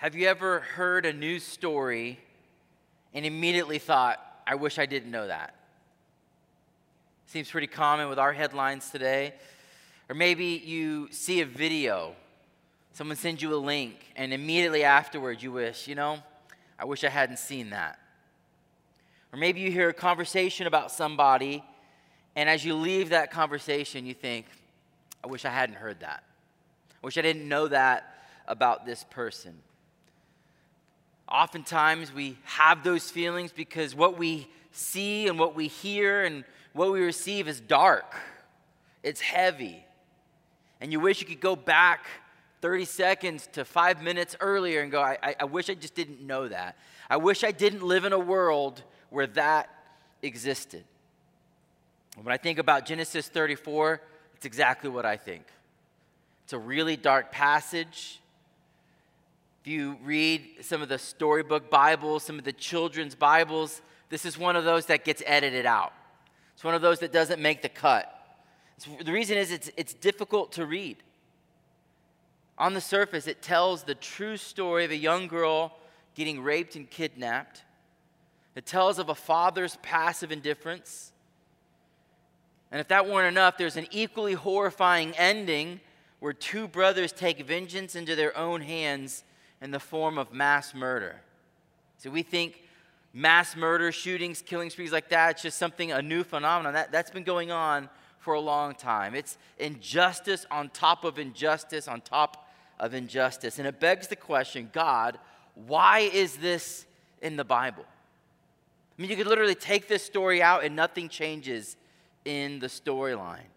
Have you ever heard a news story and immediately thought, I wish I didn't know that? Seems pretty common with our headlines today. Or maybe you see a video, someone sends you a link, and immediately afterwards you wish, you know, I wish I hadn't seen that. Or maybe you hear a conversation about somebody, and as you leave that conversation, you think, I wish I hadn't heard that. I wish I didn't know that about this person. Oftentimes, we have those feelings because what we see and what we hear and what we receive is dark, it's heavy. And you wish you could go back 30 seconds to five minutes earlier and go, I, I, wish I just didn't know that. I wish I didn't live in a world where that existed. When I think about Genesis 34, it's exactly what I think. It's a really dark passage. If you read some of the storybook Bibles, some of the children's Bibles, this is one of those that gets edited out. It's one of those that doesn't make the cut. It's, the reason is it's, it's difficult to read. On the surface, it tells the true story of a young girl getting raped and kidnapped. It tells of a father's passive indifference. And if that weren't enough, there's an equally horrifying ending where two brothers take vengeance into their own hands in the form of mass murder. So we think mass murder, shootings, killing sprees like that, it's just something, a new phenomenon. That, that's been going on for a long time. It's injustice on top of injustice on top of injustice. And it begs the question God, why is this in the Bible? I mean, you could literally take this story out and nothing changes in the storyline.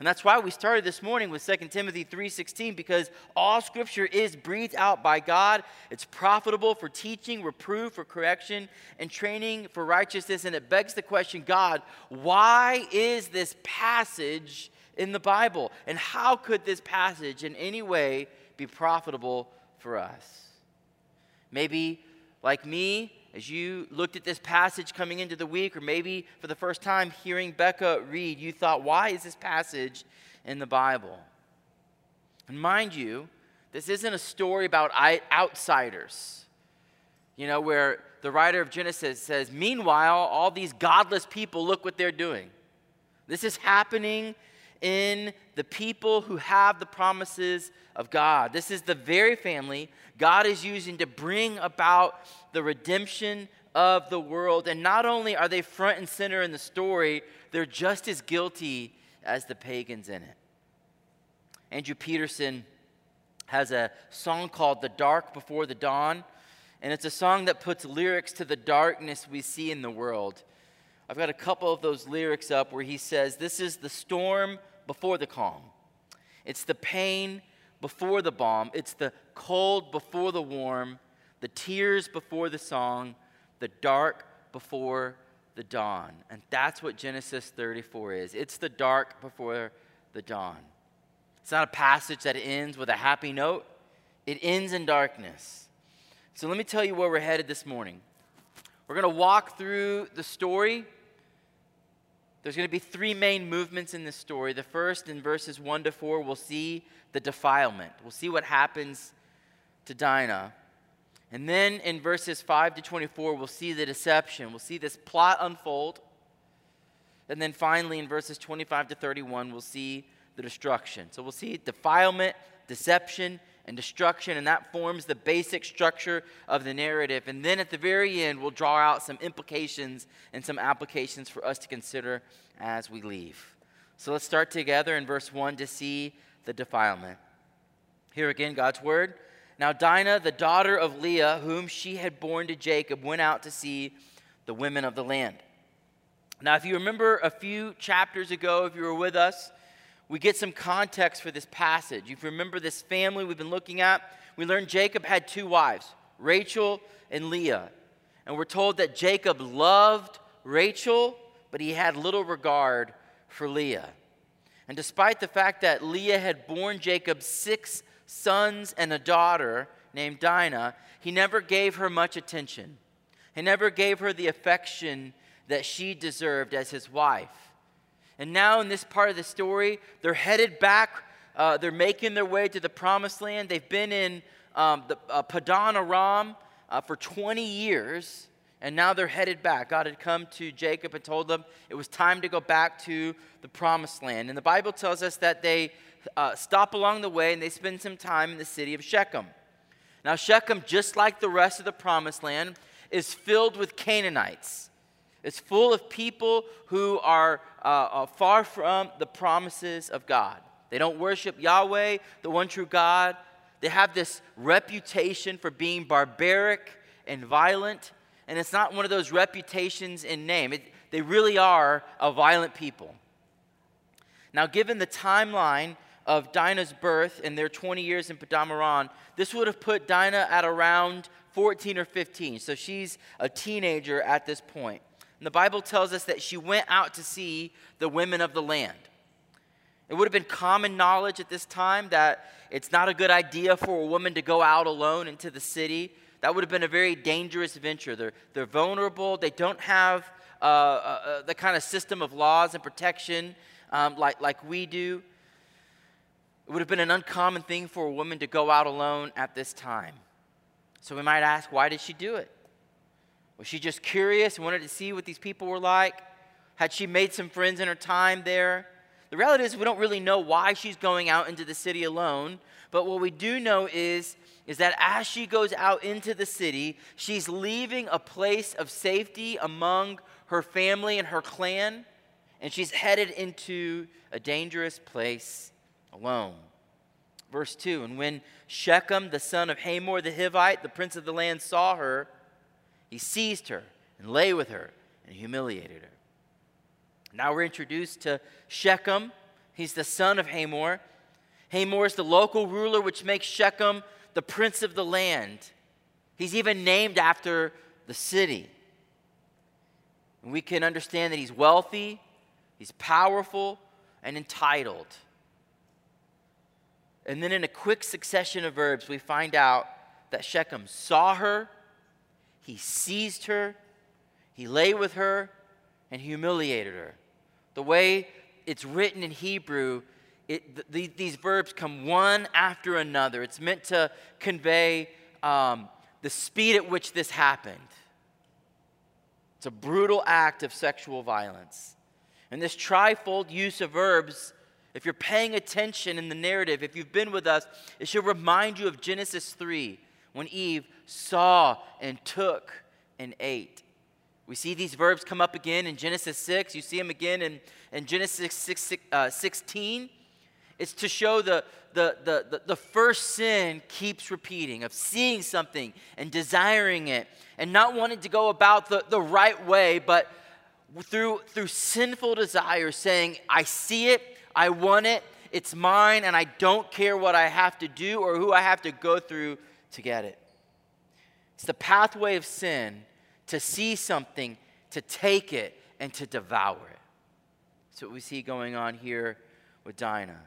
And that's why we started this morning with 2 Timothy 3:16 because all scripture is breathed out by God. It's profitable for teaching, reproof, for correction, and training for righteousness and it begs the question, God, why is this passage in the Bible? And how could this passage in any way be profitable for us? Maybe like me, as you looked at this passage coming into the week, or maybe for the first time hearing Becca read, you thought, why is this passage in the Bible? And mind you, this isn't a story about outsiders, you know, where the writer of Genesis says, Meanwhile, all these godless people, look what they're doing. This is happening in the people who have the promises of God. This is the very family God is using to bring about the redemption of the world. And not only are they front and center in the story, they're just as guilty as the pagans in it. Andrew Peterson has a song called The Dark Before the Dawn, and it's a song that puts lyrics to the darkness we see in the world. I've got a couple of those lyrics up where he says, This is the storm before the calm. It's the pain before the balm. It's the cold before the warm, the tears before the song, the dark before the dawn. And that's what Genesis 34 is. It's the dark before the dawn. It's not a passage that ends with a happy note, it ends in darkness. So let me tell you where we're headed this morning. We're going to walk through the story there's going to be three main movements in this story. The first, in verses 1 to 4, we'll see the defilement. We'll see what happens to Dinah. And then in verses 5 to 24, we'll see the deception. We'll see this plot unfold. And then finally, in verses 25 to 31, we'll see the destruction. So we'll see defilement, deception, and destruction, and that forms the basic structure of the narrative. And then at the very end, we'll draw out some implications and some applications for us to consider as we leave. So let's start together in verse 1 to see the defilement. Here again, God's word. Now, Dinah, the daughter of Leah, whom she had borne to Jacob, went out to see the women of the land. Now, if you remember a few chapters ago, if you were with us, we get some context for this passage. If you remember this family we've been looking at, we learned Jacob had two wives, Rachel and Leah. And we're told that Jacob loved Rachel, but he had little regard for Leah. And despite the fact that Leah had borne Jacob six sons and a daughter named Dinah, he never gave her much attention. He never gave her the affection that she deserved as his wife. And now, in this part of the story, they're headed back uh, they're making their way to the promised land. They've been in um, the, uh, Padan Aram uh, for 20 years, and now they're headed back. God had come to Jacob and told them it was time to go back to the promised land. And the Bible tells us that they uh, stop along the way and they spend some time in the city of Shechem. Now, Shechem, just like the rest of the promised land, is filled with Canaanites. It's full of people who are uh, uh, far from the promises of God. They don't worship Yahweh, the one true God. They have this reputation for being barbaric and violent, and it's not one of those reputations in name. It, they really are a violent people. Now, given the timeline of Dinah's birth and their 20 years in Padan Aram, this would have put Dinah at around 14 or 15. So she's a teenager at this point. And the Bible tells us that she went out to see the women of the land. It would have been common knowledge at this time that it's not a good idea for a woman to go out alone into the city. That would have been a very dangerous venture. They're, they're vulnerable, they don't have uh, uh, uh the kind of system of laws and protection um, like, like we do. It would have been an uncommon thing for a woman to go out alone at this time. So we might ask, why did she do it? Was she just curious and wanted to see what these people were like? Had she made some friends in her time there? The reality is, we don't really know why she's going out into the city alone. But what we do know is, is that as she goes out into the city, she's leaving a place of safety among her family and her clan, and she's headed into a dangerous place alone. Verse 2 And when Shechem, the son of Hamor the Hivite, the prince of the land, saw her, he seized her and lay with her and humiliated her. Now we're introduced to Shechem. He's the son of Hamor. Hamor is the local ruler, which makes Shechem the prince of the land. He's even named after the city. And we can understand that he's wealthy, he's powerful, and entitled. And then in a quick succession of verbs, we find out that Shechem saw her, he seized her, he lay with her, and humiliated her. The way it's written in Hebrew, it, the, these verbs come one after another. It's meant to convey um, the speed at which this happened. It's a brutal act of sexual violence. And this trifold use of verbs if you're paying attention in the narrative, if you've been with us, it should remind you of Genesis 3 when Eve saw and took and ate. We see these verbs come up again in Genesis 6. You see them again in, in Genesis 6, uh, 16. It's to show the, the, the, the, the first sin keeps repeating of seeing something and desiring it and not wanting to go about the, the right way, but through, through sinful desire, saying, I see it, I want it, it's mine, and I don't care what I have to do or who I have to go through to get it. It's the pathway of sin to see something, to take it, and to devour it. That's what we see going on here with Dinah.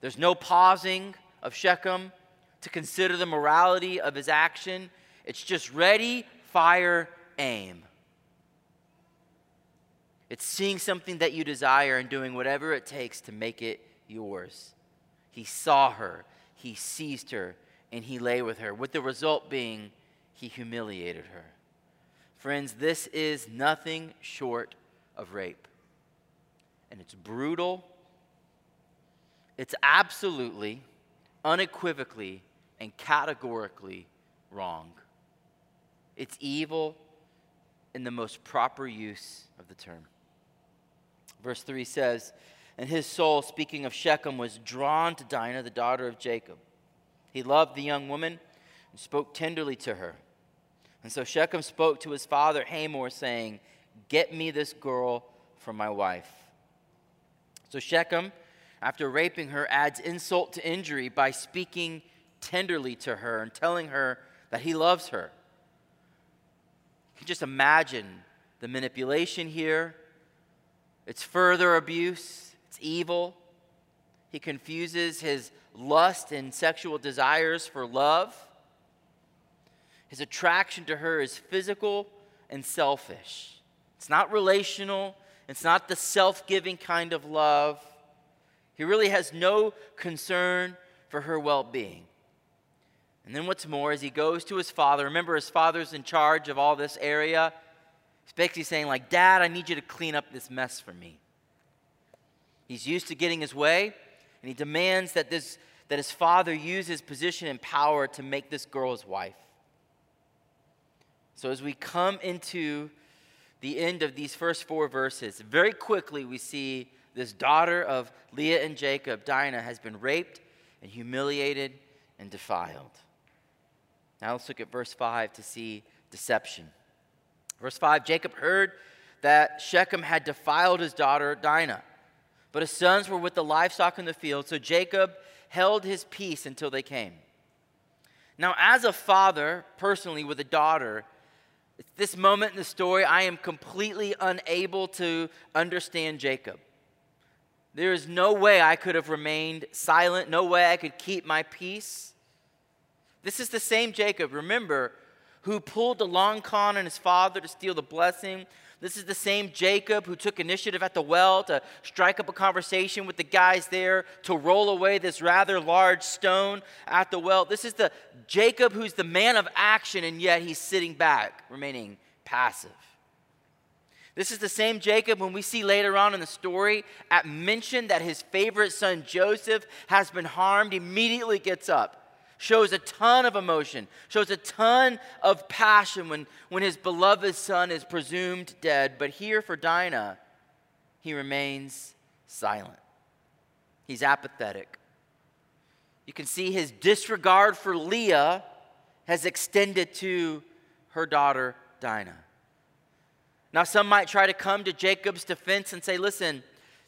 There's no pausing of Shechem to consider the morality of his action. It's just ready, fire, aim. It's seeing something that you desire and doing whatever it takes to make it yours. He saw her, he seized her, and he lay with her, with the result being he humiliated her. Friends, this is nothing short of rape. And it's brutal, it's absolutely, unequivocally, and categorically wrong. It's evil in the most proper use of the term. Verse 3 says, And his soul, speaking of Shechem, was drawn to Dinah, the daughter of Jacob. He loved the young woman and spoke tenderly to her. And so Shechem spoke to his father Hamor, saying, Get me this girl for my wife. So Shechem, after raping her, adds insult to injury by speaking tenderly to her and telling her that he loves her. You can just imagine the manipulation here, it's further abuse, it's evil. He confuses his lust and sexual desires for love. His attraction to her is physical and selfish. It's not relational, it's not the self giving kind of love. He really has no concern for her well being. And then what's more, as he goes to his father, remember his father's in charge of all this area. He's basically saying, like, Dad, I need you to clean up this mess for me. He's used to getting his way, and he demands that, this, that his father use his position and power to make this girl his wife. So as we come into the end of these first four verses, very quickly we see this daughter of Leah and Jacob, Dinah, has been raped and humiliated and defiled. Now let's look at verse 5 to see deception. Verse 5 Jacob heard that Shechem had defiled his daughter Dinah, but his sons were with the livestock in the field, so Jacob held his peace until they came. Now, as a father, personally, with a daughter, at this moment in the story, I am completely unable to understand Jacob. There is no way I could have remained silent, no way I could keep my peace. This is the same Jacob, remember, who pulled the long con on his father to steal the blessing. This is the same Jacob who took initiative at the well to strike up a conversation with the guys there to roll away this rather large stone at the well. This is the Jacob who's the man of action, and yet he's sitting back, remaining passive. This is the same Jacob when we see later on in the story at mention that his favorite son Joseph has been harmed, immediately gets up, shows a ton of emotion, shows a ton of passion when, when his beloved son is presumed dead. But here for Dinah, he remains silent. He's apathetic. You can see his disregard for Leah has extended to her daughter Dinah. Now, some might try to come to Jacob's defense and say, listen,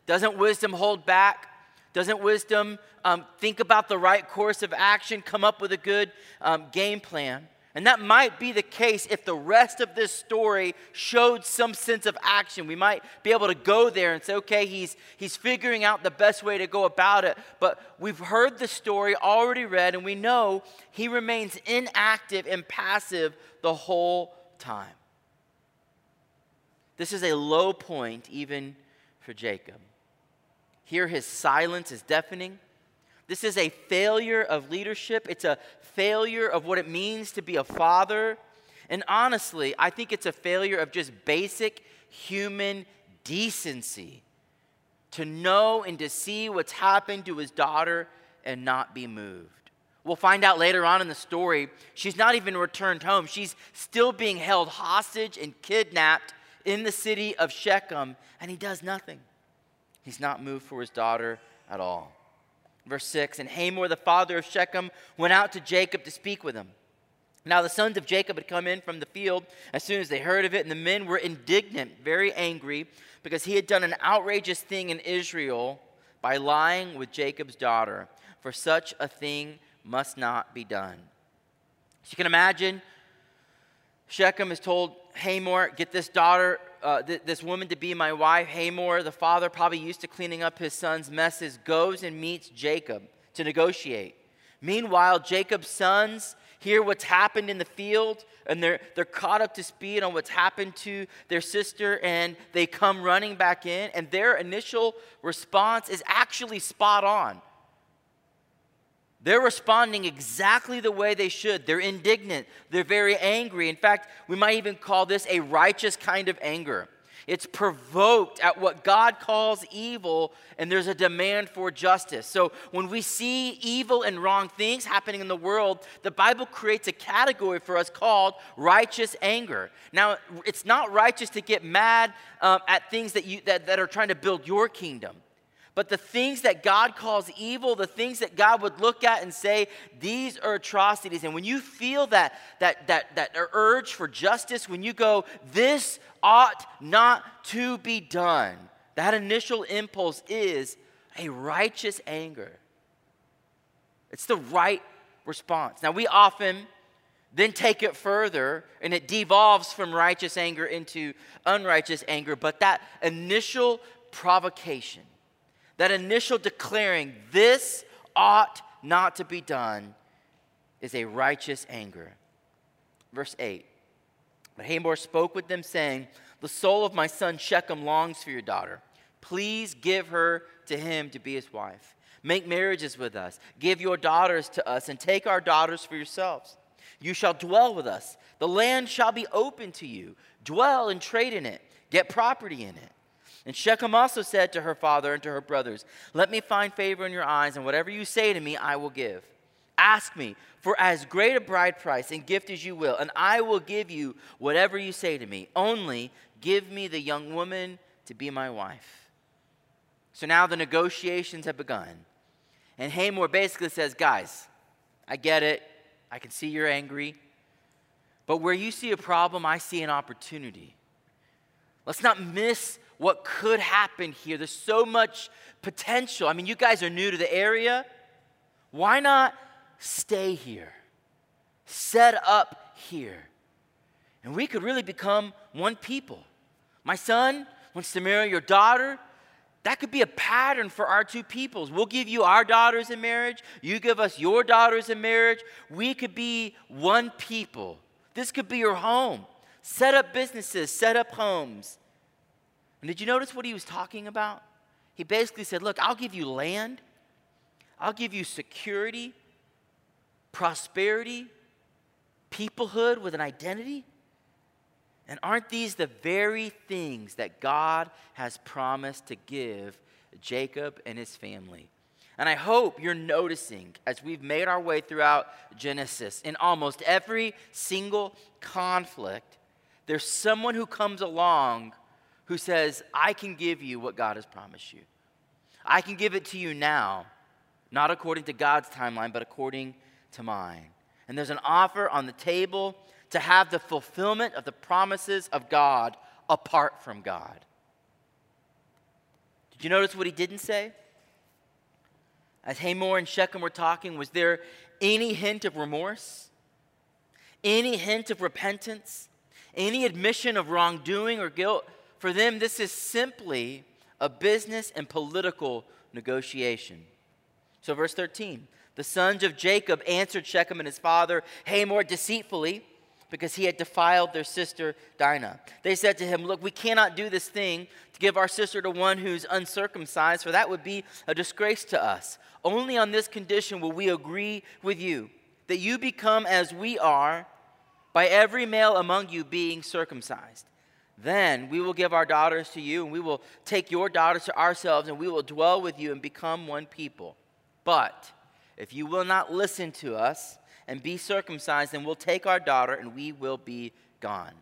doesn't wisdom hold back? Doesn't wisdom um, think about the right course of action, come up with a good um, game plan? And that might be the case if the rest of this story showed some sense of action. We might be able to go there and say, okay, he's, he's figuring out the best way to go about it. But we've heard the story, already read, and we know he remains inactive and passive the whole time. This is a low point even for Jacob. Here, his silence is deafening. This is a failure of leadership. It's a failure of what it means to be a father. And honestly, I think it's a failure of just basic human decency to know and to see what's happened to his daughter and not be moved. We'll find out later on in the story, she's not even returned home. She's still being held hostage and kidnapped in the city of Shechem, and he does nothing. He's not moved for his daughter at all. Verse 6 And Hamor, the father of Shechem, went out to Jacob to speak with him. Now the sons of Jacob had come in from the field as soon as they heard of it, and the men were indignant, very angry, because he had done an outrageous thing in Israel by lying with Jacob's daughter. For such a thing must not be done. So you can imagine Shechem is told Hamor, get this daughter, uh, th- this woman to be my wife. Hamor, the father, probably used to cleaning up his son's messes, goes and meets Jacob to negotiate. Meanwhile, Jacob's sons hear what's happened in the field and they're, they're caught up to speed on what's happened to their sister and they come running back in and their initial response is actually spot on they're responding exactly the way they should. They're indignant. They're very angry. In fact, we might even call this a righteous kind of anger. It's provoked at what God calls evil, and there's a demand for justice. So when we see evil and wrong things happening in the world, the Bible creates a category for us called righteous anger. Now, it's not righteous to get mad um, at things that, you, that, that are trying to build your kingdom. But the things that God calls evil, the things that God would look at and say, these are atrocities. And when you feel that, that, that, that urge for justice, when you go, this ought not to be done, that initial impulse is a righteous anger. It's the right response. Now, we often then take it further and it devolves from righteous anger into unrighteous anger, but that initial provocation, that initial declaring, this ought not to be done, is a righteous anger. Verse 8 But Hamor spoke with them, saying, The soul of my son Shechem longs for your daughter. Please give her to him to be his wife. Make marriages with us. Give your daughters to us, and take our daughters for yourselves. You shall dwell with us. The land shall be open to you. Dwell and trade in it. Get property in it. And Shechem also said to her father and to her brothers, Let me find favor in your eyes, and whatever you say to me, I will give. Ask me for as great a bride price and gift as you will, and I will give you whatever you say to me. Only give me the young woman to be my wife. So now the negotiations have begun. And Hamor basically says, Guys, I get it. I can see you're angry. But where you see a problem, I see an opportunity. Let's not miss what could happen here. There's so much potential. I mean, you guys are new to the area. Why not stay here? Set up here. And we could really become one people. My son wants to marry your daughter. That could be a pattern for our two peoples. We'll give you our daughters in marriage. You give us your daughters in marriage. We could be one people. This could be your home. Set up businesses, set up homes. And did you notice what he was talking about? He basically said, Look, I'll give you land, I'll give you security, prosperity, peoplehood with an identity. And aren't these the very things that God has promised to give Jacob and his family? And I hope you're noticing as we've made our way throughout Genesis, in almost every single conflict, there's someone who comes along who says, I can give you what God has promised you. I can give it to you now, not according to God's timeline, but according to mine. And there's an offer on the table to have the fulfillment of the promises of God apart from God. Did you notice what he didn't say? As Hamor and Shechem were talking, was there any hint of remorse? Any hint of repentance? Any admission of wrongdoing or guilt? For them, this is simply a business and political negotiation. So, verse 13 the sons of Jacob answered Shechem and his father Hamor deceitfully because he had defiled their sister Dinah. They said to him, Look, we cannot do this thing to give our sister to one who's uncircumcised, for that would be a disgrace to us. Only on this condition will we agree with you that you become as we are by every male among you being circumcised. Then we will give our daughters to you, and we will take your daughters to ourselves, and we will dwell with you and become one people. But if you will not listen to us and be circumcised, then we'll take our daughter and we will be gone.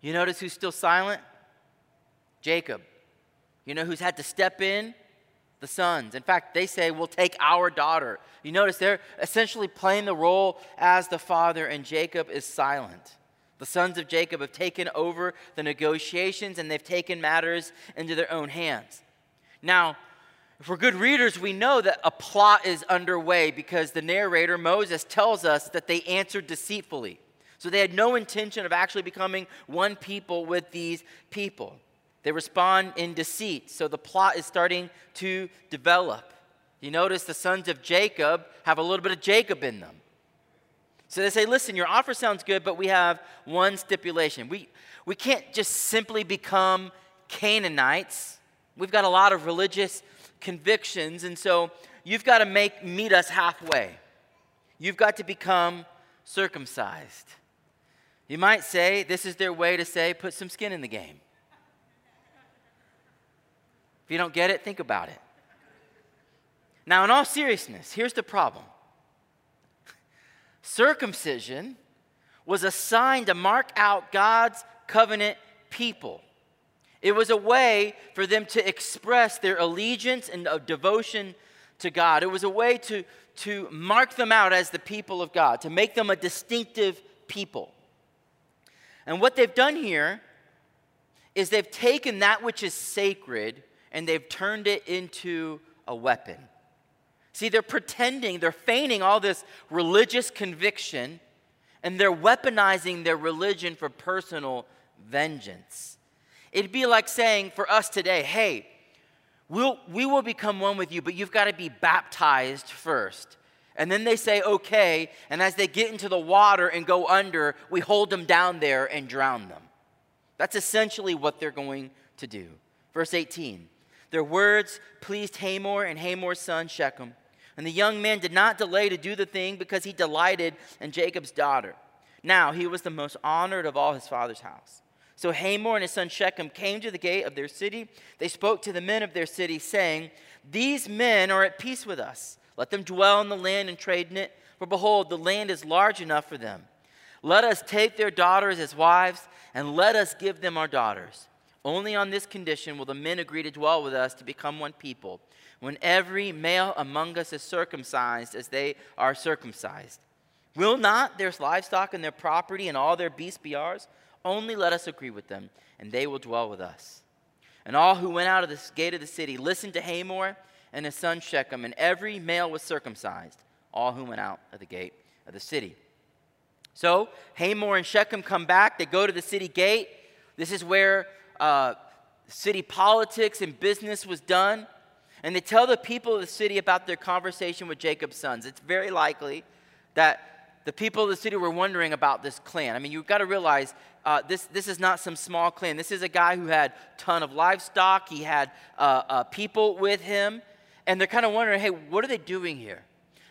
You notice who's still silent? Jacob. You know who's had to step in? The sons. In fact, they say, We'll take our daughter. You notice they're essentially playing the role as the father, and Jacob is silent. The sons of Jacob have taken over the negotiations and they've taken matters into their own hands. Now, if we're good readers, we know that a plot is underway because the narrator, Moses, tells us that they answered deceitfully. So they had no intention of actually becoming one people with these people. They respond in deceit. So the plot is starting to develop. You notice the sons of Jacob have a little bit of Jacob in them. So they say, listen, your offer sounds good, but we have one stipulation. We, we can't just simply become Canaanites. We've got a lot of religious convictions, and so you've got to make meet us halfway. You've got to become circumcised. You might say this is their way to say, put some skin in the game. If you don't get it, think about it. Now, in all seriousness, here's the problem Circumcision was a sign to mark out God's covenant people. It was a way for them to express their allegiance and devotion to God. It was a way to, to mark them out as the people of God, to make them a distinctive people. And what they've done here is they've taken that which is sacred and they've turned it into a weapon. See, they're pretending, they're feigning all this religious conviction, and they're weaponizing their religion for personal vengeance. It'd be like saying for us today, hey, we'll, we will become one with you, but you've got to be baptized first. And then they say, okay. And as they get into the water and go under, we hold them down there and drown them. That's essentially what they're going to do. Verse 18 Their words pleased Hamor and Hamor's son Shechem. And the young man did not delay to do the thing because he delighted in Jacob's daughter. Now he was the most honored of all his father's house. So Hamor and his son Shechem came to the gate of their city. They spoke to the men of their city, saying, These men are at peace with us. Let them dwell in the land and trade in it, for behold, the land is large enough for them. Let us take their daughters as wives, and let us give them our daughters. Only on this condition will the men agree to dwell with us to become one people, when every male among us is circumcised as they are circumcised. Will not their livestock and their property and all their beasts be ours? Only let us agree with them, and they will dwell with us. And all who went out of the gate of the city listened to Hamor and his son Shechem, and every male was circumcised, all who went out of the gate of the city. So Hamor and Shechem come back. They go to the city gate. This is where uh, city politics and business was done. And they tell the people of the city about their conversation with Jacob's sons. It's very likely that the people of the city were wondering about this clan. I mean, you've got to realize uh, this, this is not some small clan. This is a guy who had a ton of livestock, he had uh, uh, people with him. And they're kind of wondering, hey, what are they doing here?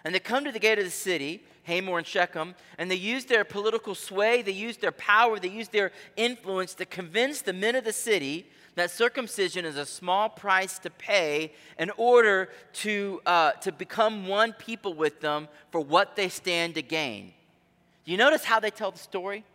And they come to the gate of the city, Hamor and Shechem, and they use their political sway, they use their power, they use their influence to convince the men of the city that circumcision is a small price to pay in order to, uh, to become one people with them for what they stand to gain. Do you notice how they tell the story?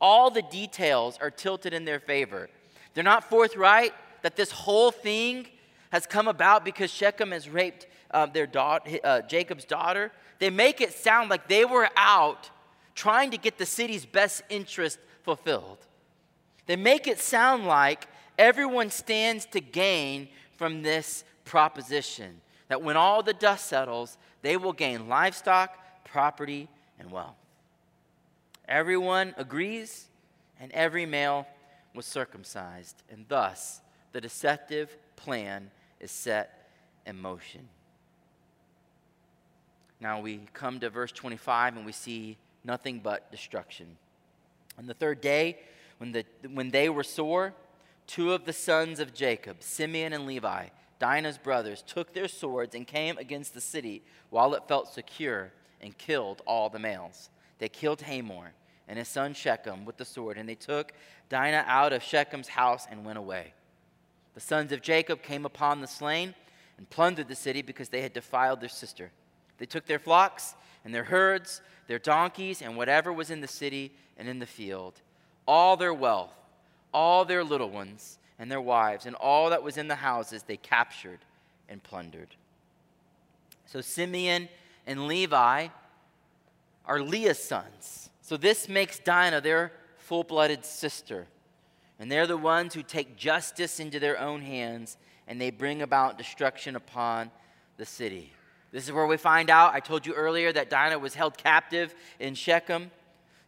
All the details are tilted in their favor. They're not forthright that this whole thing has come about because Shechem has raped uh, their daughter, uh, Jacob's daughter. They make it sound like they were out trying to get the city's best interest fulfilled. They make it sound like everyone stands to gain from this proposition that when all the dust settles, they will gain livestock, property, and wealth. Everyone agrees, and every male was circumcised, and thus the deceptive plan is set in motion. Now we come to verse 25 and we see nothing but destruction. On the third day, when, the, when they were sore, two of the sons of Jacob, Simeon and Levi, Dinah's brothers, took their swords and came against the city while it felt secure and killed all the males. They killed Hamor and his son Shechem with the sword, and they took Dinah out of Shechem's house and went away. The sons of Jacob came upon the slain and plundered the city because they had defiled their sister. They took their flocks and their herds, their donkeys, and whatever was in the city and in the field, all their wealth, all their little ones, and their wives, and all that was in the houses they captured and plundered. So Simeon and Levi are Leah's sons. So this makes Dinah their full blooded sister. And they're the ones who take justice into their own hands and they bring about destruction upon the city. This is where we find out. I told you earlier that Dinah was held captive in Shechem.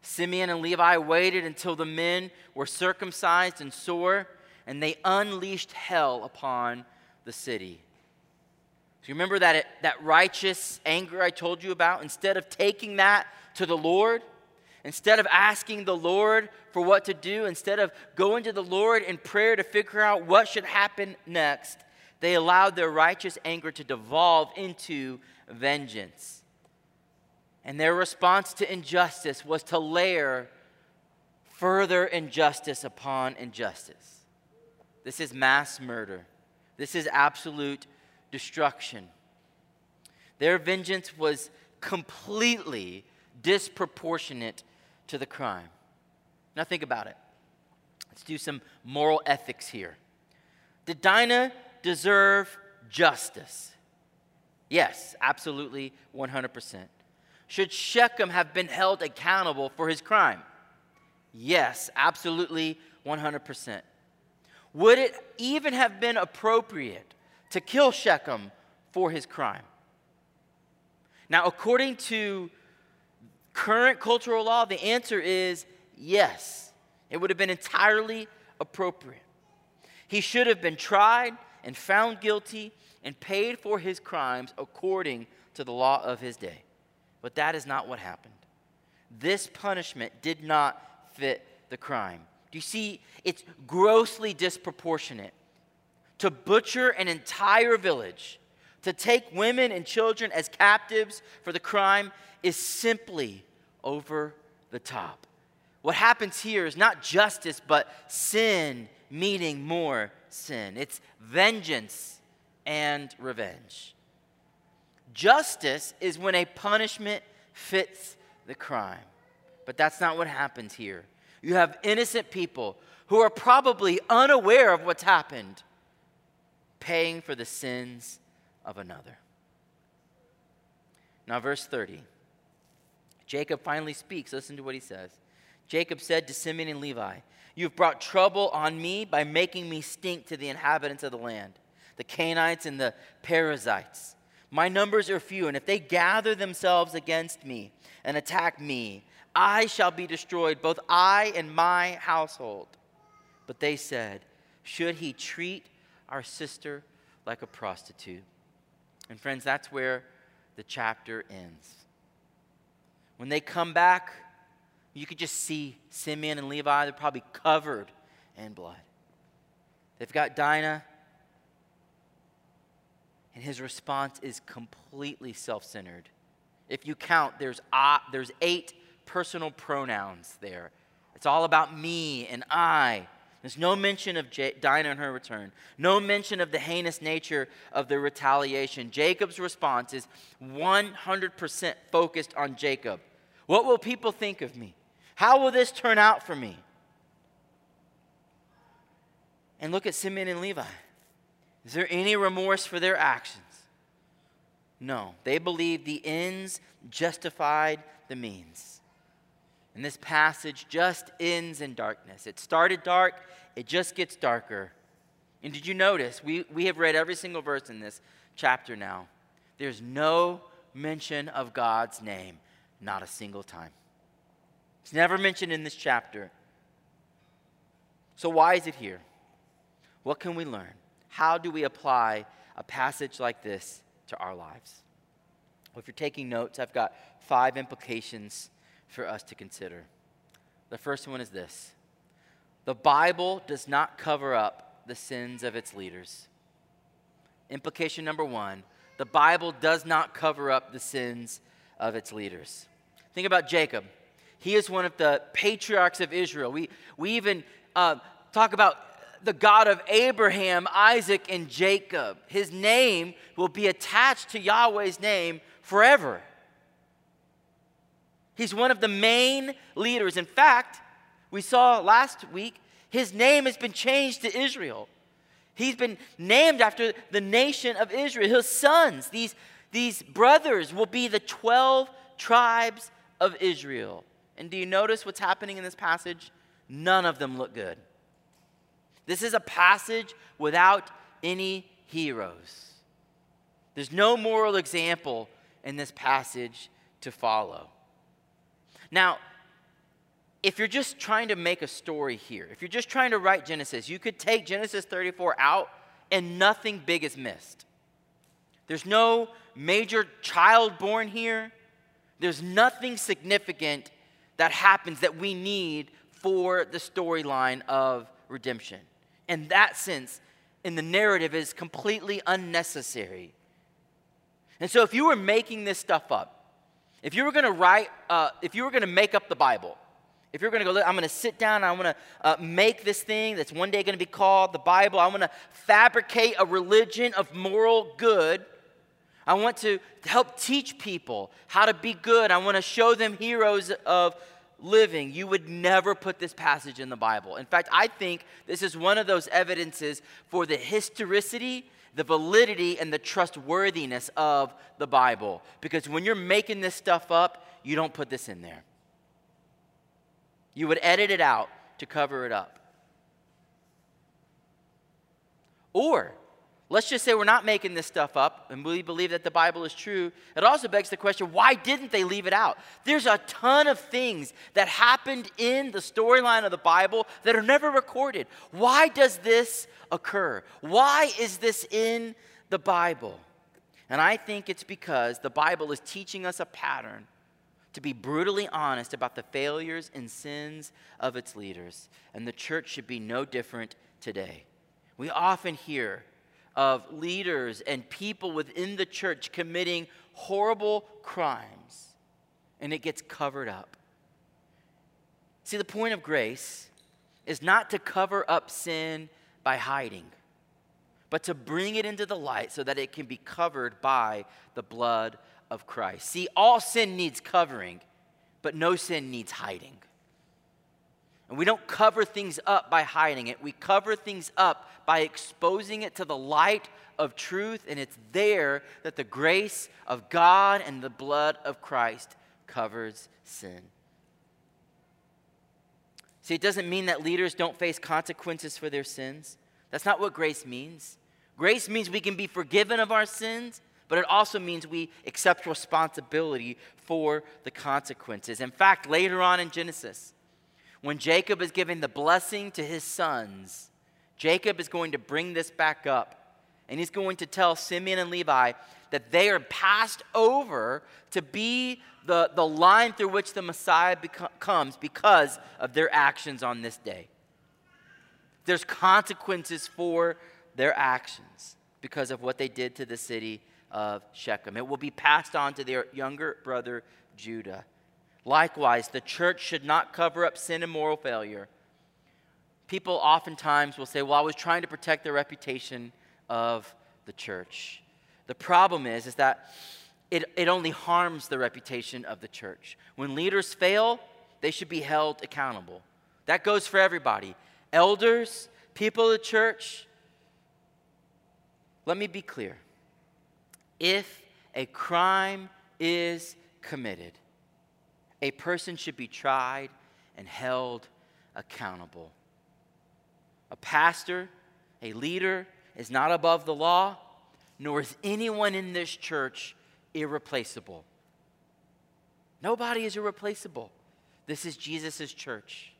Simeon and Levi waited until the men were circumcised and sore, and they unleashed hell upon the city. So you remember that, that righteous anger I told you about? Instead of taking that to the Lord, instead of asking the Lord for what to do, instead of going to the Lord in prayer to figure out what should happen next, they allowed their righteous anger to devolve into vengeance. And their response to injustice was to layer further injustice upon injustice. This is mass murder. This is absolute destruction. Their vengeance was completely disproportionate to the crime. Now, think about it. Let's do some moral ethics here. Did Dinah deserve justice? Yes, absolutely 100%. Should Shechem have been held accountable for his crime? Yes, absolutely 100%. Would it even have been appropriate to kill Shechem for his crime? Now, according to current cultural law, the answer is yes. It would have been entirely appropriate. He should have been tried and found guilty and paid for his crimes according to the law of his day. But that is not what happened. This punishment did not fit the crime. Do you see? It's grossly disproportionate. to butcher an entire village, to take women and children as captives for the crime, is simply over the top. What happens here is not justice, but sin meeting more sin. It's vengeance and revenge. Justice is when a punishment fits the crime. But that's not what happens here. You have innocent people who are probably unaware of what's happened, paying for the sins of another. Now, verse 30. Jacob finally speaks. Listen to what he says. Jacob said to Simeon and Levi, You've brought trouble on me by making me stink to the inhabitants of the land, the Canaanites and the Perizzites. My numbers are few, and if they gather themselves against me and attack me, I shall be destroyed, both I and my household. But they said, Should he treat our sister like a prostitute? And friends, that's where the chapter ends. When they come back, you could just see Simeon and Levi, they're probably covered in blood. They've got Dinah, and his response is completely self centered. If you count, there's, uh, there's eight personal pronouns there. It's all about me and I. There's no mention of J- Dinah and her return, no mention of the heinous nature of the retaliation. Jacob's response is 100% focused on Jacob. What will people think of me? How will this turn out for me? And look at Simeon and Levi. Is there any remorse for their actions? No. They believe the ends justified the means. And this passage just ends in darkness. It started dark, it just gets darker. And did you notice? We, we have read every single verse in this chapter now. There's no mention of God's name, not a single time. It's never mentioned in this chapter. So, why is it here? What can we learn? How do we apply a passage like this to our lives? Well, if you're taking notes, I've got five implications for us to consider. The first one is this the Bible does not cover up the sins of its leaders. Implication number one the Bible does not cover up the sins of its leaders. Think about Jacob. He is one of the patriarchs of Israel. We, we even uh, talk about the God of Abraham, Isaac, and Jacob. His name will be attached to Yahweh's name forever. He's one of the main leaders. In fact, we saw last week, his name has been changed to Israel. He's been named after the nation of Israel. His sons, these, these brothers, will be the 12 tribes of Israel. And do you notice what's happening in this passage? None of them look good. This is a passage without any heroes. There's no moral example in this passage to follow. Now, if you're just trying to make a story here, if you're just trying to write Genesis, you could take Genesis 34 out and nothing big is missed. There's no major child born here. There's nothing significant that happens that we need for the storyline of redemption. In that sense, in the narrative, is completely unnecessary. And so, if you were making this stuff up, if you were going to write, uh, if you were going to make up the Bible, if you're going to go, I'm going to sit down, I'm going to uh, make this thing that's one day going to be called the Bible. I'm going to fabricate a religion of moral good. I want to help teach people how to be good. I want to show them heroes of living. You would never put this passage in the Bible. In fact, I think this is one of those evidences for the historicity the validity and the trustworthiness of the Bible. Because when you're making this stuff up, you don't put this in there. You would edit it out to cover it up. Or, let's just say we're not making this stuff up and we believe that the Bible is true. It also begs the question why didn't they leave it out? There's a ton of things that happened in the storyline of the Bible that are never recorded. Why does this occur? Why is this in the Bible? And I think it's because the Bible is teaching us a pattern to be brutally honest about the failures and sins of its leaders. And the church should be no different today. We often hear of leaders and people within the church committing horrible crimes, and it gets covered up. See, the point of grace is not to cover up sin by hiding, but to bring it into the light so that it can be covered by the blood of Christ. See, all sin needs covering, but no sin needs hiding. And we don't cover things up by hiding it. We cover things up by exposing it to the light of truth, and it's there that the grace of God and the blood of Christ covers sin. See, it doesn't mean that leaders don't face consequences for their sins. That's not what grace means. Grace means we can be forgiven of our sins, but it also means we accept responsibility for the consequences. In fact, later on in Genesis, when Jacob is giving the blessing to his sons, Jacob is going to bring this back up. And he's going to tell Simeon and Levi that they are passed over to be the, the line through which the Messiah beco- comes because of their actions on this day. There's consequences for their actions because of what they did to the city of Shechem. It will be passed on to their younger brother Judah. Likewise, the church should not cover up sin and moral failure. People oftentimes will say, Well, I was trying to protect the reputation of the church. The problem is, is that it, it only harms the reputation of the church. When leaders fail, they should be held accountable. That goes for everybody elders, people of the church. Let me be clear. If a crime is committed, a person should be tried and held accountable. A pastor, a leader, is not above the law, nor is anyone in this church irreplaceable. Nobody is irreplaceable. This is Jesus' church.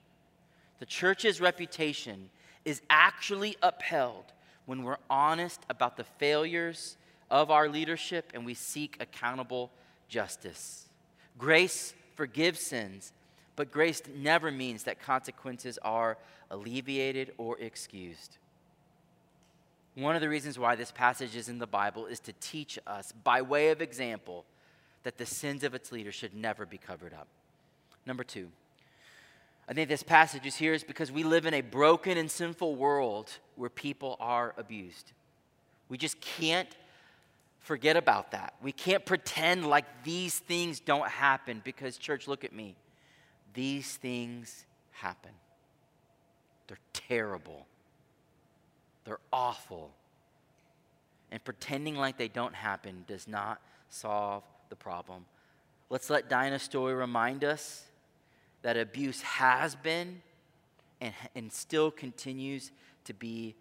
The church's reputation is actually upheld when we're honest about the failures of our leadership and we seek accountable justice. Grace forgives sins, but grace never means that consequences are alleviated or excused. One of the reasons why this passage is in the Bible is to teach us, by way of example, that the sins of its leaders should never be covered up. Number two, I think this passage is here is because we live in a broken and sinful world where people are abused. We just can't forget about that. We can't pretend like these things don't happen because, church, look at me. These things happen. They're terrible, they're awful. And pretending like they don't happen does not solve the problem. Let's let Dinah's story remind us that abuse has been and, and still continues to be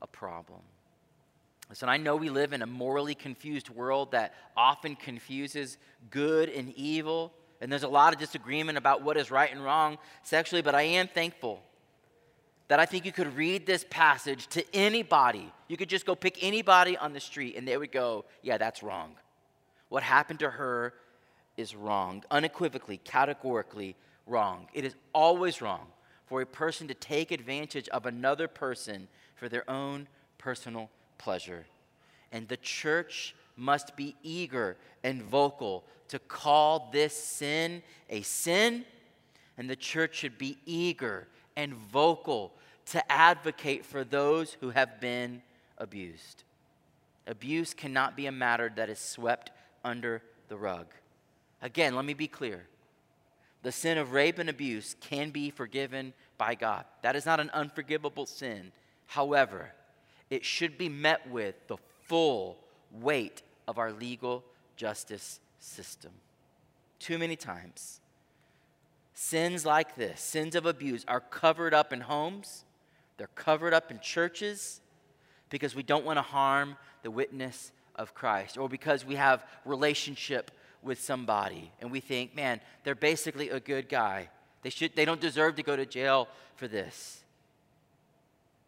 a problem. Listen, I know we live in a morally confused world that often confuses good and evil, and there's a lot of disagreement about what is right and wrong sexually, but I am thankful that I think you could read this passage to anybody. You could just go pick anybody on the street, and they would go, Yeah, that's wrong. What happened to her is wrong, unequivocally, categorically wrong. It is always wrong for a person to take advantage of another person for their own personal pleasure. And the church must be eager and vocal to call this sin a sin, and the church should be eager and vocal to advocate for those who have been abused. Abuse cannot be a matter that is swept under the rug. Again, let me be clear. The sin of rape and abuse can be forgiven by God. That is not an unforgivable sin. However, it should be met with the full weight of our legal justice system. Too many times, sins like this, sins of abuse, are covered up in homes, they're covered up in churches because we don't want to harm the witness of Christ or because we have relationship with somebody and we think, man, they're basically a good guy. They, should, they don't deserve to go to jail for this.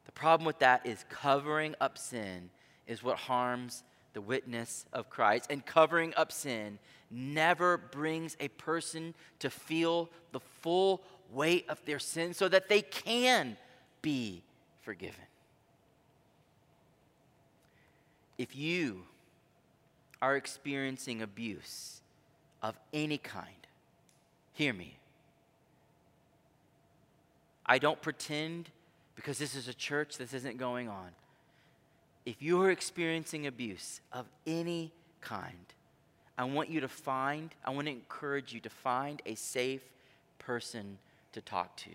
The problem with that is covering up sin is what harms the witness of Christ. And covering up sin never brings a person to feel the full weight of their sin so that they can be forgiven. if you are experiencing abuse of any kind, hear me. I don't pretend because this is a church, this isn't going on. If you are experiencing abuse of any kind, I want you to find, I want to encourage you to find a safe person to talk to.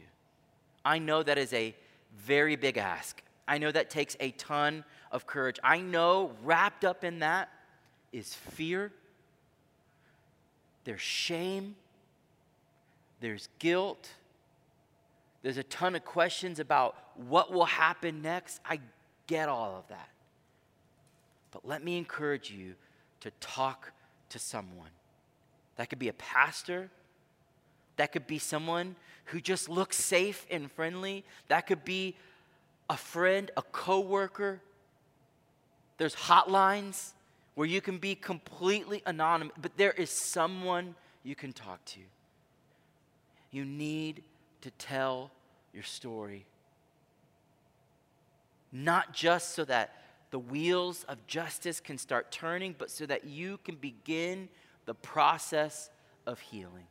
I know that is a very big ask. I know that takes a ton of courage. I know wrapped up in that is fear, there's shame, there's guilt, there's a ton of questions about what will happen next. I get all of that. But let me encourage you to talk to someone. That could be a pastor. That could be someone who just looks safe and friendly. That could be a friend, a coworker. There's hotlines where you can be completely anonymous, but there is someone you can talk to. You need to tell your story. Not just so that the wheels of justice can start turning, but so that you can begin the process of healing.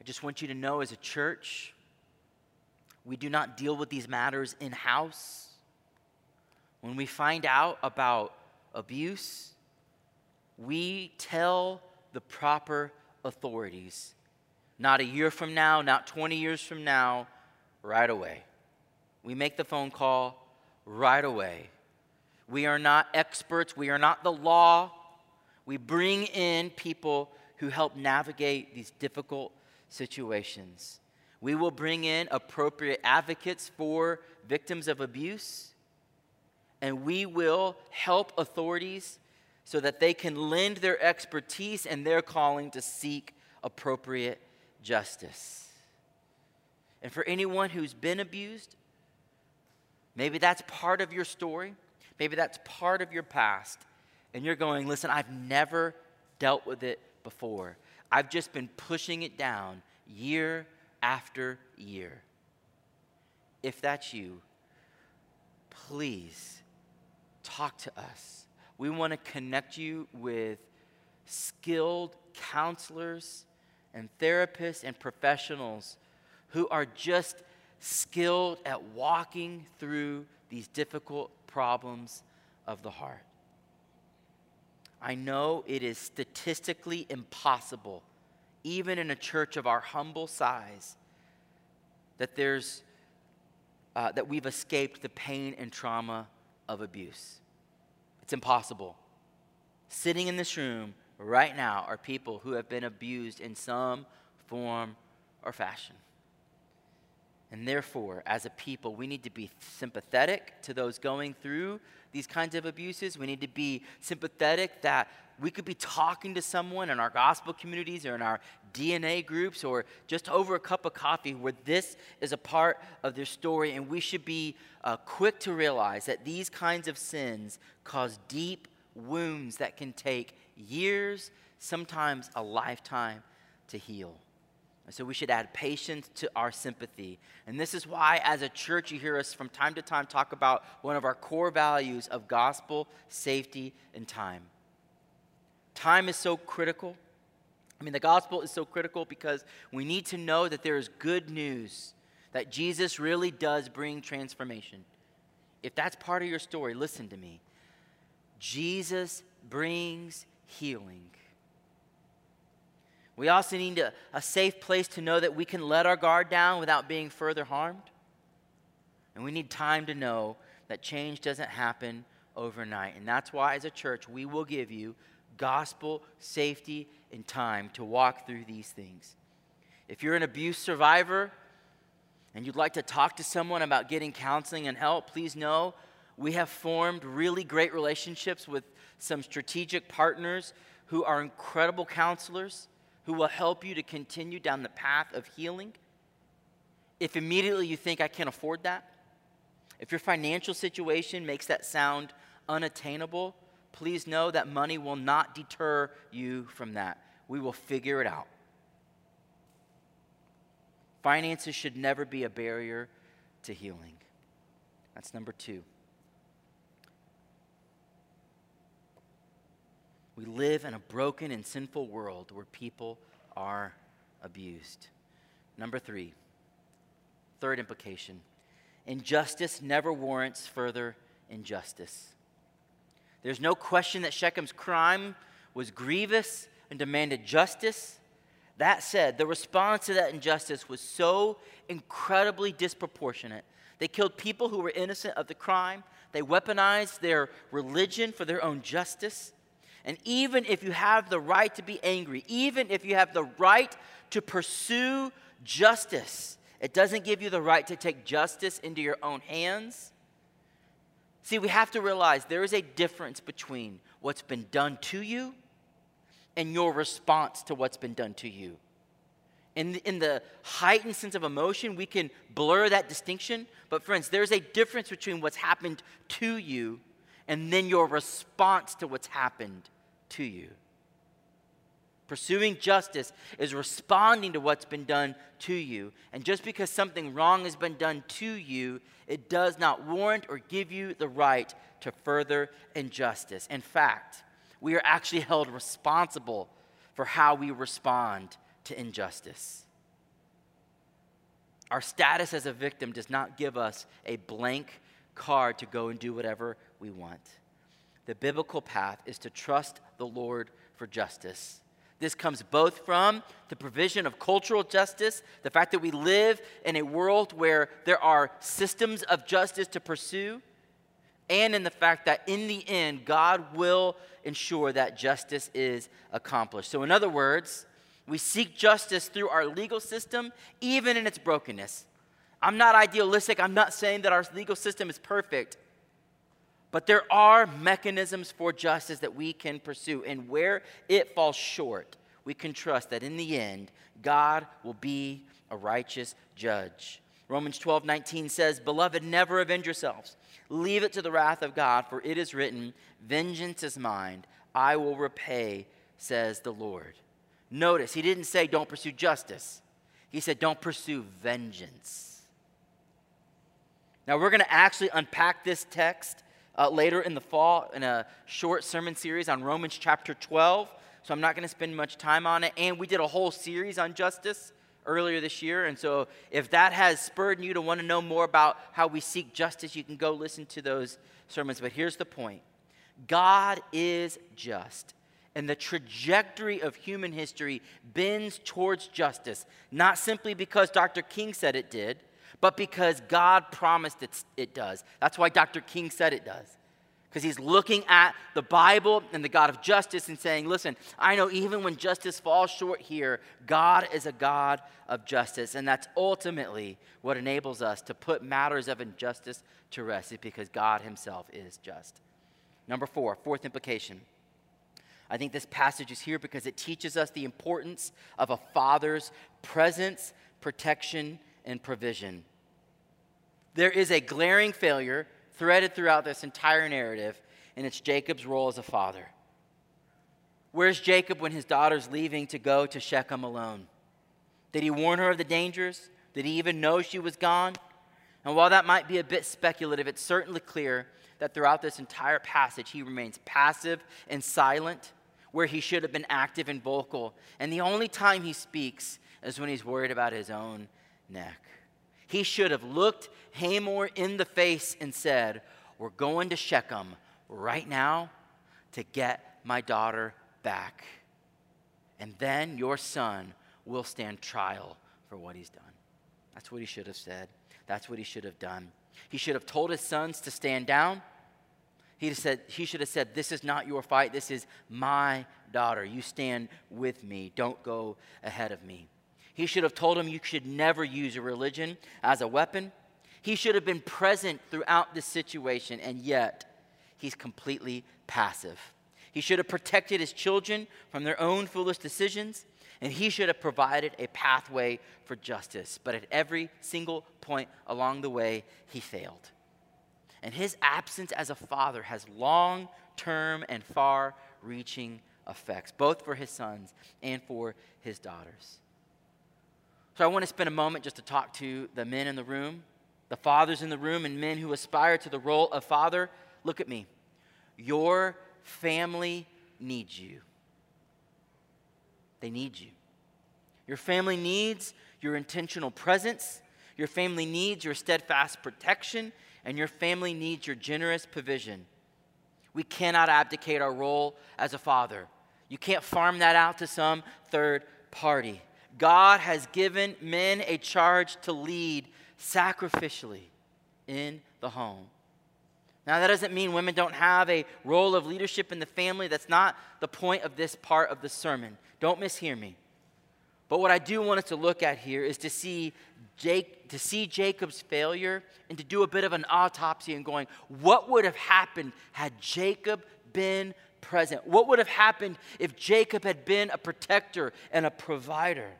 I just want you to know as a church, we do not deal with these matters in house. When we find out about abuse, we tell the proper authorities. Not a year from now, not 20 years from now, right away. We make the phone call right away. We are not experts, we are not the law. We bring in people who help navigate these difficult situations. We will bring in appropriate advocates for victims of abuse, and we will help authorities so that they can lend their expertise and their calling to seek appropriate justice. And for anyone who's been abused, maybe that's part of your story, maybe that's part of your past, and you're going, listen, I've never dealt with it before. I've just been pushing it down year after year. If that's you, please talk to us. We want to connect you with skilled counselors and therapists and professionals who are just skilled at walking through these difficult problems of the heart. I know it is statistically impossible, even in a church of our humble size, that there's uh, that we've escaped the pain and trauma of abuse. It's impossible. Sitting in this room right now are people who have been abused in some form or fashion. And therefore, as a people, we need to be sympathetic to those going through these kinds of abuses. We need to be sympathetic that we could be talking to someone in our gospel communities or in our DNA groups or just over a cup of coffee where this is a part of their story. And we should be uh, quick to realize that these kinds of sins cause deep wounds that can take years, sometimes a lifetime to heal. And so we should add patience to our sympathy. And this is why, as a church, you hear us from time to time talk about one of our core values of gospel, safety, and time. Time is so critical. I mean, the gospel is so critical because we need to know that there is good news, that Jesus really does bring transformation. If that's part of your story, listen to me. Jesus brings healing. We also need a, a safe place to know that we can let our guard down without being further harmed. And we need time to know that change doesn't happen overnight. And that's why, as a church, we will give you gospel, safety, and time to walk through these things. If you're an abuse survivor and you'd like to talk to someone about getting counseling and help, please know we have formed really great relationships with some strategic partners who are incredible counselors who will help you to continue down the path of healing. If immediately you think, I can't afford that, if your financial situation makes that sound unattainable, please know that money will not deter you from that. We will figure it out. Finances should never be a barrier to healing. That's number two. We live in a broken and sinful world where people are abused. Number three, third implication injustice never warrants further injustice. There's no question that Shechem's crime was grievous and demanded justice. That said, the response to that injustice was so incredibly disproportionate. They killed people who were innocent of the crime, they weaponized their religion for their own justice. And even if you have the right to be angry, even if you have the right to pursue justice, it doesn't give you the right to take justice into your own hands. See, we have to realize there is a difference between what's been done to you and your response to what's been done to you. In in the heightened sense of emotion, we can blur that distinction. But, friends, there's a difference between what's happened to you and then your response to what's happened to you. Pursuing justice is responding to what's been done to you. And just because something wrong has been done to you, it does not warrant or give you the right to further injustice. In fact, we are actually held responsible for how we respond to injustice. Our status as a victim does not give us a blank card to go and do whatever we want. The biblical path is to trust the Lord for justice. This comes both from the provision of cultural justice, the fact that we live in a world where there are systems of justice to pursue, and in the fact that in the end, God will ensure that justice is accomplished. So, in other words, we seek justice through our legal system, even in its brokenness. I'm not idealistic. I'm not saying that our legal system is perfect. But there are mechanisms for justice that we can pursue. And where it falls short, we can trust that in the end, God will be a righteous judge. Romans 12, 19 says, Beloved, never avenge yourselves. Leave it to the wrath of God, for it is written, Vengeance is mine, I will repay, says the Lord. Notice, he didn't say don't pursue justice, he said don't pursue vengeance. Now, we're going to actually unpack this text uh, later in the fall in a short sermon series on Romans chapter 12. So I'm not going to spend much time on it. And we did a whole series on justice earlier this year. And so if that has spurred you to want to know more about how we seek justice, you can go listen to those sermons. But here's the point God is just. And the trajectory of human history bends towards justice, not simply because Dr. King said it did, but because God promised it, it does. That's why Dr. King said it does. Because he's looking at the Bible and the God of justice and saying, listen, I know even when justice falls short here, God is a God of justice. And that's ultimately what enables us to put matters of injustice to rest, is because God himself is just. Number four, fourth implication. I think this passage is here because it teaches us the importance of a father's presence, protection, and provision. There is a glaring failure threaded throughout this entire narrative, and it's Jacob's role as a father. Where's Jacob when his daughter's leaving to go to Shechem alone? Did he warn her of the dangers? Did he even know she was gone? And while that might be a bit speculative, it's certainly clear that throughout this entire passage, he remains passive and silent, where he should have been active and vocal. And the only time he speaks is when he's worried about his own neck. He should have looked Hamor in the face and said, We're going to Shechem right now to get my daughter back. And then your son will stand trial for what he's done. That's what he should have said. That's what he should have done. He should have told his sons to stand down. He, said, he should have said, This is not your fight. This is my daughter. You stand with me. Don't go ahead of me. He should have told him you should never use a religion as a weapon. He should have been present throughout this situation, and yet he's completely passive. He should have protected his children from their own foolish decisions, and he should have provided a pathway for justice. But at every single point along the way, he failed. And his absence as a father has long term and far reaching effects, both for his sons and for his daughters. So I want to spend a moment just to talk to the men in the room, The fathers in the room and men who aspire to the role of father, look at me. Your family needs you. They need you. Your family needs your intentional presence. Your family needs your steadfast protection. And your family needs your generous provision. We cannot abdicate our role as a father. You can't farm that out to some third party. God has given men a charge to lead sacrificially in the home. Now, that doesn't mean women don't have a role of leadership in the family. That's not the point of this part of the sermon. Don't mishear me. But what I do want us to look at here is to see, Jake, to see Jacob's failure and to do a bit of an autopsy and going, what would have happened had Jacob been present? What would have happened if Jacob had been a protector and a provider?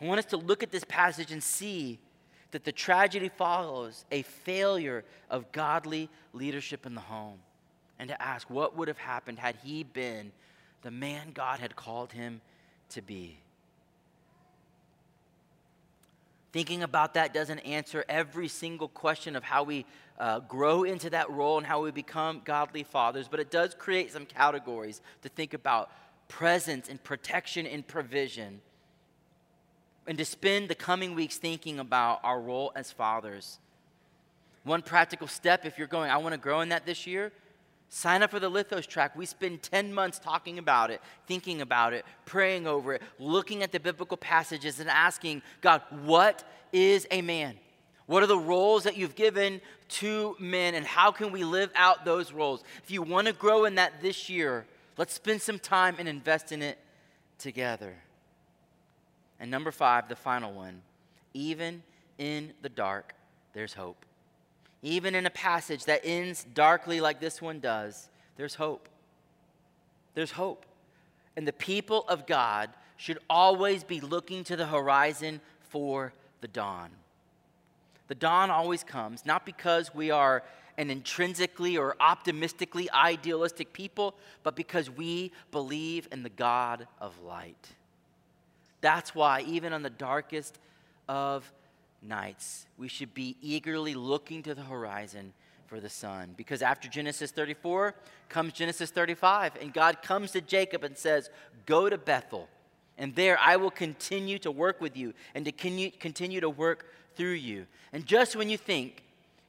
I want us to look at this passage and see that the tragedy follows a failure of godly leadership in the home. And to ask what would have happened had he been the man God had called him to be. Thinking about that doesn't answer every single question of how we uh, grow into that role and how we become godly fathers, but it does create some categories to think about presence and protection and provision and to spend the coming weeks thinking about our role as fathers. One practical step, if you're going, I want to grow in that this year, sign up for the Lithos track. We spend 10 months talking about it, thinking about it, praying over it, looking at the biblical passages and asking God, what is a man? What are the roles that you've given to men, and how can we live out those roles? If you want to grow in that this year, let's spend some time and invest in it together. And number five, the final one even in the dark, there's hope. Even in a passage that ends darkly like this one does, there's hope. There's hope. And the people of God should always be looking to the horizon for the dawn. The dawn always comes, not because we are an intrinsically or optimistically idealistic people, but because we believe in the God of light. That's why, even on the darkest of nights, we should be eagerly looking to the horizon for the sun. Because after Genesis 34 comes Genesis 35, and God comes to Jacob and says, Go to Bethel, and there I will continue to work with you and to continue to work through you. And just when you think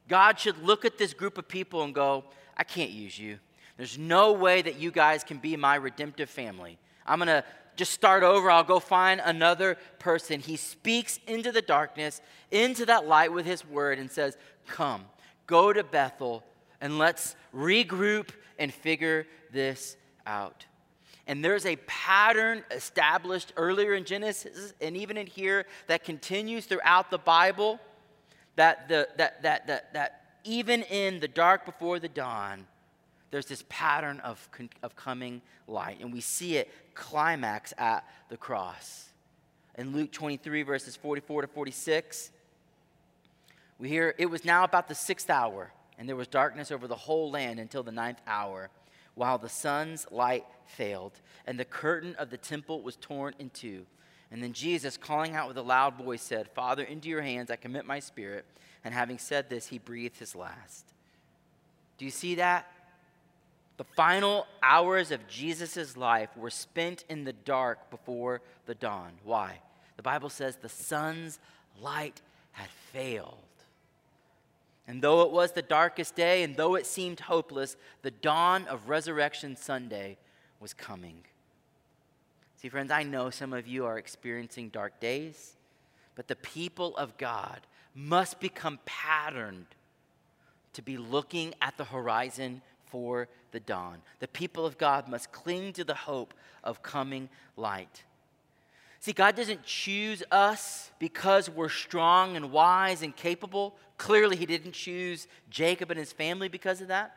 God should look at this group of people and go, I can't use you. There's no way that you guys can be my redemptive family. I'm going to just start over. I'll go find another person. He speaks into the darkness, into that light with his word, and says, Come, go to Bethel, and let's regroup and figure this out. And there's a pattern established earlier in Genesis and even in here that continues throughout the Bible that, the, that, that, that, that even in the dark before the dawn, there's this pattern of, of coming light. And we see it climax at the cross. In Luke 23, verses 44 to 46, we hear it was now about the sixth hour, and there was darkness over the whole land until the ninth hour, while the sun's light failed, and the curtain of the temple was torn in two. And then Jesus, calling out with a loud voice, said, Father, into your hands I commit my spirit. And having said this, he breathed his last. Do you see that? The final hours of Jesus' life were spent in the dark before the dawn. Why? The Bible says the sun's light had failed. And though it was the darkest day, and though it seemed hopeless, the dawn of Resurrection Sunday was coming. See, friends, I know some of you are experiencing dark days, but the people of God must become patterned to be looking at the horizon for the dawn. The people of God must cling to the hope of coming light. See, God doesn't choose us because we're strong and wise and capable. Clearly, He didn't choose Jacob and his family because of that.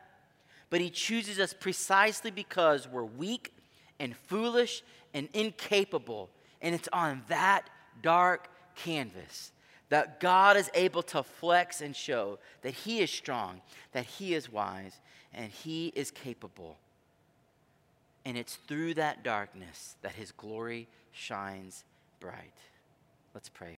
But He chooses us precisely because we're weak and foolish and incapable. And it's on that dark canvas that God is able to flex and show that He is strong, that He is wise, and He is capable. And it's through that darkness that His glory shines bright. Let's pray.